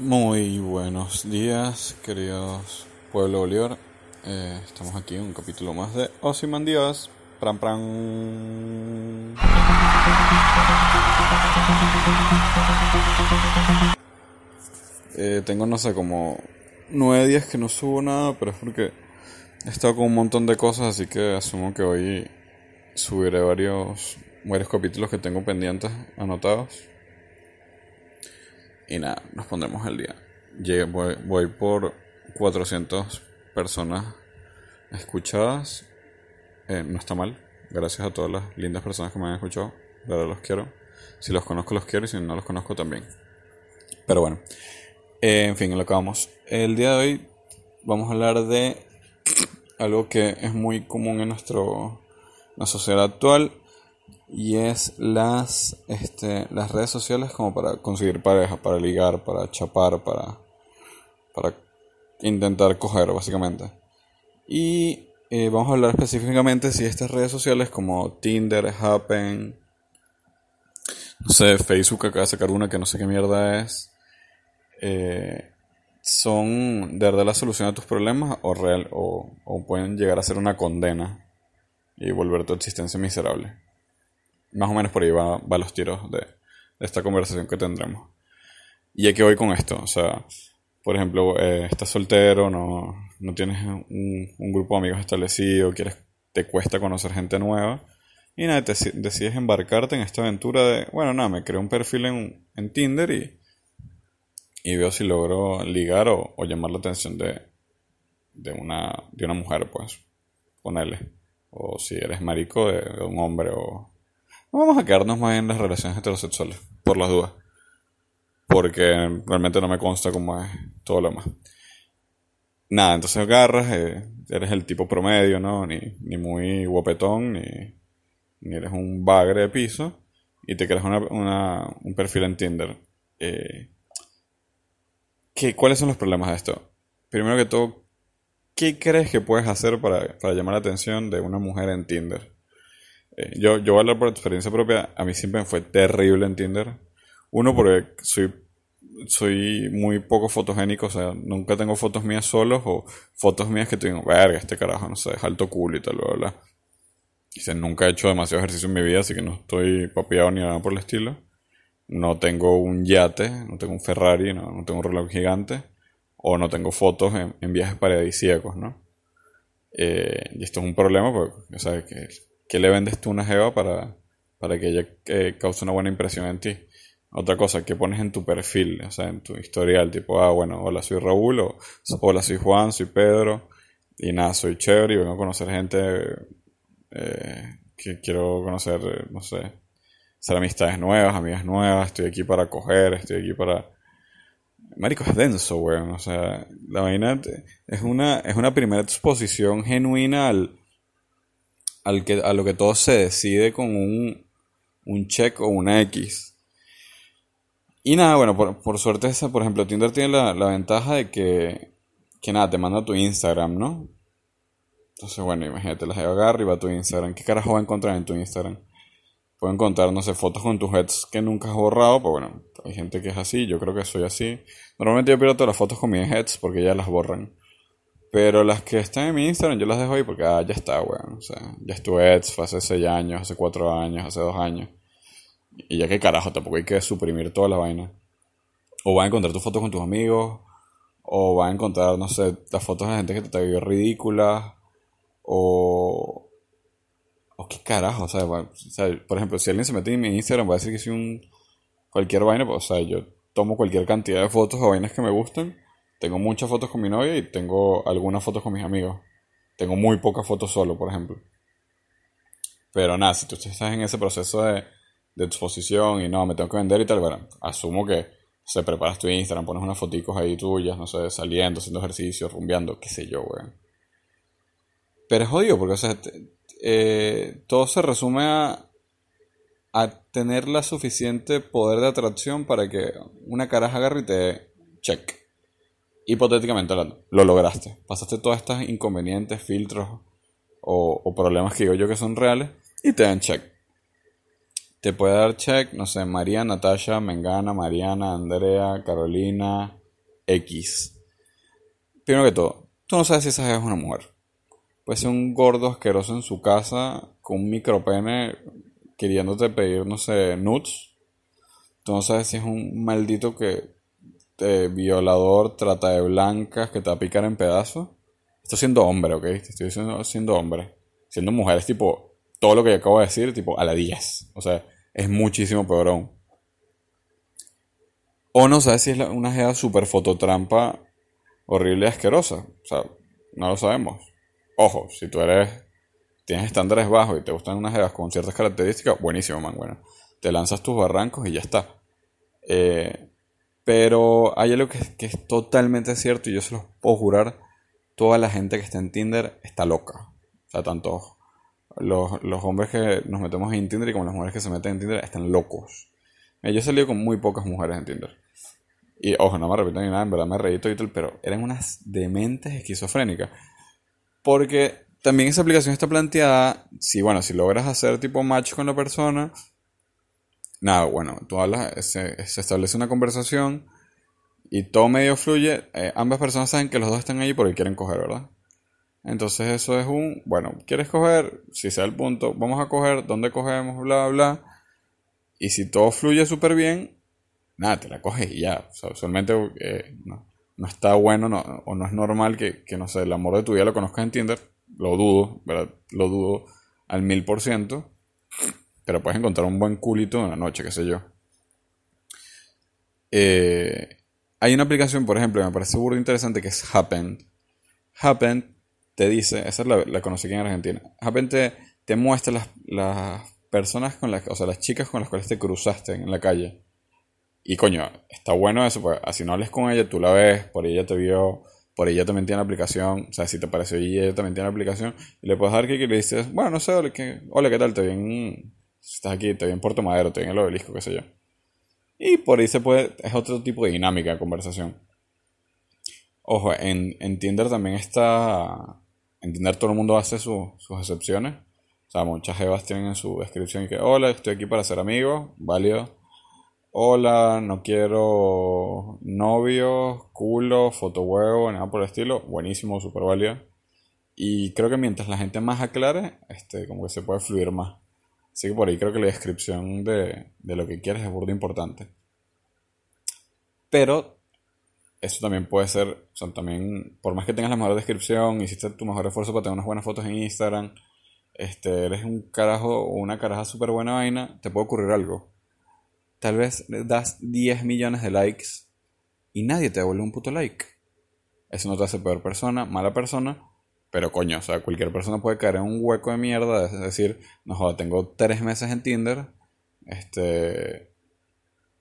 Muy buenos días, queridos Pueblo Bolívar. Eh, estamos aquí en un capítulo más de Ozymandias. Pram, pram. Eh, tengo, no sé, como nueve días que no subo nada, pero es porque he estado con un montón de cosas, así que asumo que hoy subiré varios, varios capítulos que tengo pendientes anotados. Y nada, nos pondremos el día. voy, por 400 personas escuchadas. Eh, no está mal. Gracias a todas las lindas personas que me han escuchado. De verdad los quiero. Si los conozco, los quiero. Y si no los conozco, también. Pero bueno. Eh, en fin, lo que vamos. El día de hoy vamos a hablar de algo que es muy común en nuestro, la sociedad actual y es las, este, las redes sociales como para conseguir pareja, para ligar, para chapar, para, para intentar coger básicamente. Y eh, vamos a hablar específicamente si estas redes sociales como Tinder, Happen, no sé, Facebook acaba de sacar una que no sé qué mierda es, eh, son de verdad la solución a tus problemas o, real, o, o pueden llegar a ser una condena y volver tu existencia miserable más o menos por ahí va, va los tiros de, esta conversación que tendremos. Y aquí voy con esto, o sea, por ejemplo, eh, estás soltero, no, no tienes un, un, grupo de amigos establecido, quieres, te cuesta conocer gente nueva, y nada, te, decides embarcarte en esta aventura de, bueno, nada, me creo un perfil en, en Tinder y, y veo si logro ligar o, o llamar la atención de, de, una, de una mujer, pues, ponele. O si eres marico de un hombre o Vamos a quedarnos más en las relaciones heterosexuales, por las dudas. Porque realmente no me consta cómo es todo lo demás. Nada, entonces agarras, eh, eres el tipo promedio, ¿no? Ni, ni muy guapetón, ni, ni, eres un bagre de piso. Y te creas una, un perfil en Tinder. Eh, ¿qué, ¿Cuáles son los problemas de esto? Primero que todo, ¿qué crees que puedes hacer para, para llamar la atención de una mujer en Tinder? Eh, yo, yo voy a hablar por experiencia propia. A mí siempre me fue terrible en Tinder. Uno, porque soy, soy muy poco fotogénico. O sea, nunca tengo fotos mías solos o fotos mías que tengo, verga, este carajo, no sé, es alto culo y tal, bla, bla. Dice, nunca he hecho demasiado ejercicio en mi vida, así que no estoy papiado ni nada por el estilo. No tengo un yate, no tengo un Ferrari, no, no tengo un reloj gigante. O no tengo fotos en, en viajes paradisíacos, ¿no? Eh, y esto es un problema porque, o sea, que ¿qué le vendes tú una jeva para, para que ella eh, cause una buena impresión en ti? Otra cosa, ¿qué pones en tu perfil? O sea, en tu historial, tipo, ah, bueno, hola, soy Raúl, o hola, soy Juan, soy Pedro, y nada, soy chévere y vengo a conocer gente eh, que quiero conocer, no sé, hacer amistades nuevas, amigas nuevas, estoy aquí para coger, estoy aquí para... Marico, es denso, weón. O sea, la vaina es una, es una primera exposición genuina al, al que, a lo que todo se decide con un, un check o una X. Y nada, bueno, por, por suerte esa, por ejemplo, Tinder tiene la, la, ventaja de que, que nada, te manda tu Instagram, ¿no? Entonces, bueno, imagínate, la lleva agarra y va a tu Instagram. ¿Qué carajo va a encontrar en tu Instagram? Puedo encontrar, no sé, fotos con tus heads que nunca has borrado, pues bueno, hay gente que es así, yo creo que soy así. Normalmente yo pierdo todas las fotos con mis heads porque ya las borran. Pero las que están en mi Instagram yo las dejo ahí porque ah, ya está, weón. O sea, ya estuve fue hace 6 años, hace 4 años, hace 2 años. Y ya que carajo, tampoco hay que suprimir toda la vaina. O vas a encontrar tus fotos con tus amigos. O vas a encontrar, no sé, las fotos de gente que te vio ridículas. O. O qué carajo, o sea, o sea, por ejemplo, si alguien se mete en mi Instagram, va a decir que soy un. cualquier vaina, pues, o sea, yo tomo cualquier cantidad de fotos o vainas que me gustan tengo muchas fotos con mi novia y tengo algunas fotos con mis amigos. Tengo muy pocas fotos solo, por ejemplo. Pero nada, si tú estás en ese proceso de, de exposición y no, me tengo que vender y tal, bueno, asumo que se preparas tu Instagram, pones unas foticos ahí tuyas, no sé, saliendo, haciendo ejercicio, rumbeando, qué sé yo, weón. Pero es jodido porque, eh, todo se resume a, a tener la suficiente poder de atracción para que una caraja agarre y te check hipotéticamente hablando, lo lograste. Pasaste todas estas inconvenientes, filtros o, problemas que digo yo que son reales y te dan check. Te puede dar check, no sé, María, Natasha, Mengana, Mariana, Andrea, Carolina, X. Primero que todo, tú no sabes si esa es una mujer. Puede ser un gordo asqueroso en su casa con un micropene queriéndote pedir, no sé, nuts. Tú no sabes si es un maldito que te violador, trata de blancas, que te va a picar en pedazos. Estoy siendo hombre, ¿ok? Estoy siendo hombre. Siendo mujer es tipo, todo lo que acabo de decir, tipo, a la 10. O sea, es muchísimo peor aún. O no sabes si es una jeva super fototrampa horrible y asquerosa. O sea, no lo sabemos. Ojo, si tú eres. Tienes estándares bajos y te gustan unas jevas con ciertas características, buenísimo, man. Bueno, te lanzas tus barrancos y ya está. Eh, pero hay algo que, es totalmente cierto y yo se los puedo jurar. Toda la gente que está en Tinder está loca. O sea, tanto los, los hombres que nos metemos en Tinder y como las mujeres que se meten en Tinder están locos. Yo he salido con muy pocas mujeres en Tinder. Y ojo, no me repito ni nada, en verdad me reí todo y tal, pero eran unas dementes esquizofrénicas. Porque también esa aplicación está planteada, si bueno, si logras hacer tipo match con la persona, nada, bueno, tú hablas, se, establece una conversación y todo medio fluye, eh, ambas personas saben que los dos están ahí porque quieren coger, ¿verdad? Entonces eso es un, bueno, quieres coger, si sea el punto, vamos a coger, ¿dónde cogemos? Bla, bla. Y si todo fluye súper bien, nada, te la coges y ya. O sea, eh, no, está bueno no, o no es normal que, que, no sé, el amor de tu vida lo conozcas en Tinder. Lo dudo, ¿verdad? Lo dudo al mil por ciento. Pero puedes encontrar un buen culito en la noche, qué sé yo. Eh, hay una aplicación, por ejemplo, que me parece burdo interesante que es Happen. Happen te dice, esa la, la conocí aquí en Argentina. Happen te, muestra las, las personas con las, o sea, las chicas con las cuales te cruzaste en la calle. Y coño, está bueno eso, pues así no hables con ella, tú la ves, por ella te vio, por ella también tiene la aplicación, o sea, si te pareció y ella también tiene la aplicación, y le puedes dar y le dices, bueno, no sé, hola, ¿qué, hola, ¿qué tal? Te bien, si estás aquí, te bien Puerto Madero, te bien el obelisco, qué sé yo. Y por ahí se puede, es otro tipo de dinámica de conversación. Ojo, en, en Tinder también está, en Tinder todo el mundo hace sus excepciones. O sea, muchas jevas tienen en su descripción que, hola, estoy aquí para ser amigo, válido hola, no quiero novio, culo, fotohuevo, nada por el estilo, buenísimo, súper válido. Y creo que mientras la gente más aclare, este, como que se puede fluir más. Así que por ahí creo que la descripción de, de lo que quieres es burdo importante. Pero eso también puede ser, o sea, también, por más que tengas la mejor descripción, hiciste tu mejor esfuerzo para tener unas buenas fotos en Instagram, este, eres un carajo o una caraja súper buena vaina, te puede ocurrir algo Tal vez das 10 millones de likes y nadie te devuelve un puto like. Eso no te hace peor persona, mala persona, pero coño, o sea, cualquier persona puede caer en un hueco de mierda, es decir, no joda, tengo 3 meses en Tinder, este,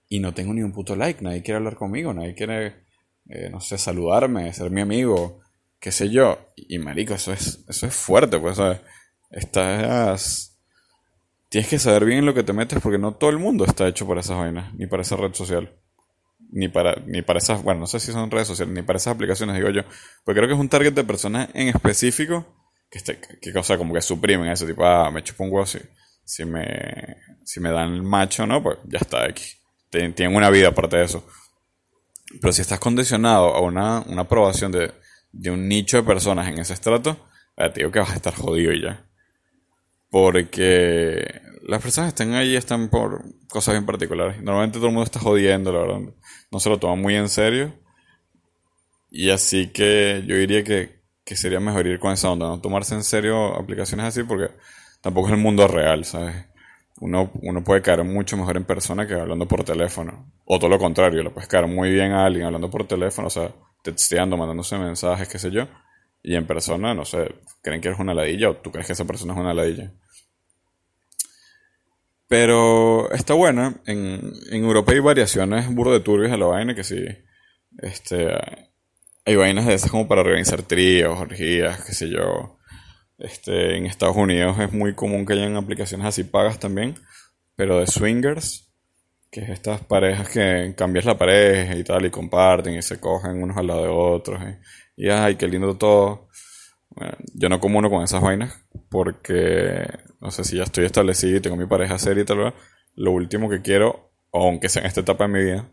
y no tengo ni un puto like, nadie quiere hablar conmigo, nadie quiere, eh, no sé, saludarme, ser mi amigo, qué sé yo, y marico, eso es, eso es fuerte, pues, ¿sabes? Estás tienes que saber bien en lo que te metes porque no todo el mundo está hecho para esas vainas, ni para esa red social. Ni para, ni para esas, bueno, no sé si son redes sociales, ni para esas aplicaciones, digo yo. Porque creo que es un target de personas en específico que, este, que, cosa como que suprimen eso, tipo, ah, me chupo un huevo si, si, me, si me dan macho, ¿no? Pues ya está, aquí. Tienen una vida aparte de eso. Pero si estás condicionado a una, una aprobación de, de un nicho de personas en ese estrato, eh, te digo que vas a estar jodido y ya. Porque las personas que están ahí están por cosas bien particulares. Normalmente todo el mundo está jodiendo, la verdad. No se lo toma muy en serio. Y así que yo diría que, que sería mejor ir con esa onda, no tomarse en serio aplicaciones así porque tampoco es el mundo real, ¿sabes? Uno, uno puede caer mucho mejor en persona que hablando por teléfono. O todo lo contrario, le puedes caer muy bien a alguien hablando por teléfono, o sea, texteando, mandándose mensajes, qué sé yo. Y en persona, no sé, creen que eres una ladilla o tú crees que esa persona es una ladilla. Pero está buena. En, en Europa hay variaciones burro de turbios a la vaina que sí. Este, hay vainas de esas como para organizar tríos, orgías, qué sé yo. Este, en Estados Unidos es muy común que hayan aplicaciones así pagas también, pero de swingers, que es estas parejas que cambias la pareja y tal, y comparten y se cogen unos al lado de otros. Y, y ay, qué lindo todo. Yo no como uno con esas vainas porque no sé si ya estoy establecido y tengo mi pareja seria y tal, lo último que quiero, aunque sea en esta etapa de mi vida,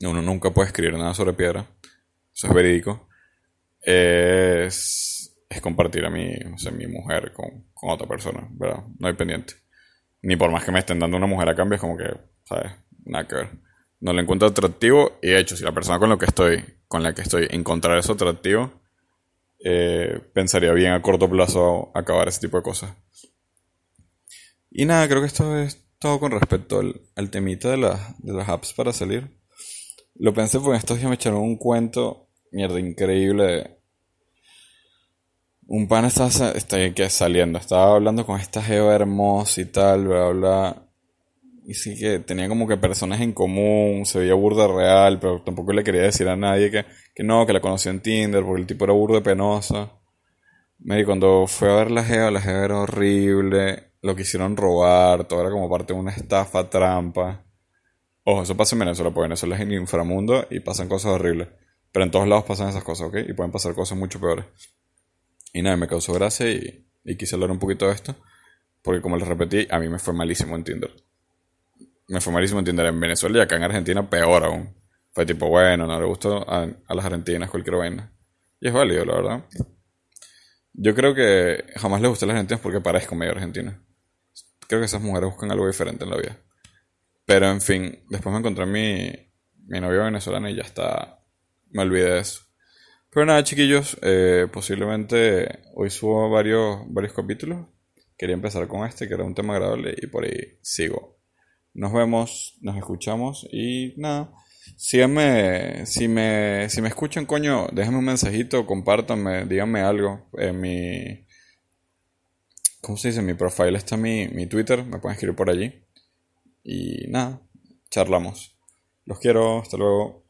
uno nunca puede escribir nada sobre piedra, eso es verídico, es, es compartir a mi, o sea, mi mujer con, con otra persona, ¿verdad? No hay pendiente. Ni por más que me estén dando una mujer a cambio, es como que, ¿sabes? Nada que ver. No le encuentro atractivo y de hecho, si la persona con la que estoy, con la que estoy, encontrar eso atractivo, eh, pensaría bien a corto plazo acabar ese tipo de cosas. Y nada, creo que esto es todo con respecto al, temita de, de las apps para salir. Lo pensé porque estos días me echaron un cuento, mierda, increíble. Un pan estaba, está, saliendo, estaba hablando con esta geo hermosa y tal, bla, bla. Y sí que tenía como que personas en común, se veía burda real, pero tampoco le quería decir a nadie que, que no, que la conocí en Tinder, porque el tipo era burda penosa. Me cuando fue a ver la geo, la geo era horrible, lo quisieron robar, todo era como parte de una estafa, trampa. Ojo, eso pasa en Venezuela, porque Venezuela es el inframundo y pasan cosas horribles. Pero en todos lados pasan esas cosas, ¿ok? Y pueden pasar cosas mucho peores. Y nada, me causó gracia y, quise hablar un poquito de esto. Porque como les repetí, a mí me fue malísimo en Tinder. Me fue malísimo en Tinder en Venezuela y acá en Argentina peor aún. Fue tipo, bueno, no le gustó a, a las argentinas cualquier vaina. Y es válido, la verdad. Yo creo que jamás les gusté a las argentinas porque parezco medio argentina. Creo que esas mujeres buscan algo diferente en la vida. Pero en fin, después me encontré mi, mi novio venezolano y ya está. Me olvidé de eso. Pero nada, chiquillos, eh, posiblemente hoy subo varios, varios capítulos. Quería empezar con este, que era un tema agradable, y por ahí sigo. Nos vemos, nos escuchamos y nada. Síganme, si me, si me escuchan, coño, déjenme un mensajito, compártanme, díganme algo. En mi. ¿Cómo se dice? En mi profile está mi, mi Twitter, me pueden escribir por allí. Y nada, charlamos. Los quiero, hasta luego.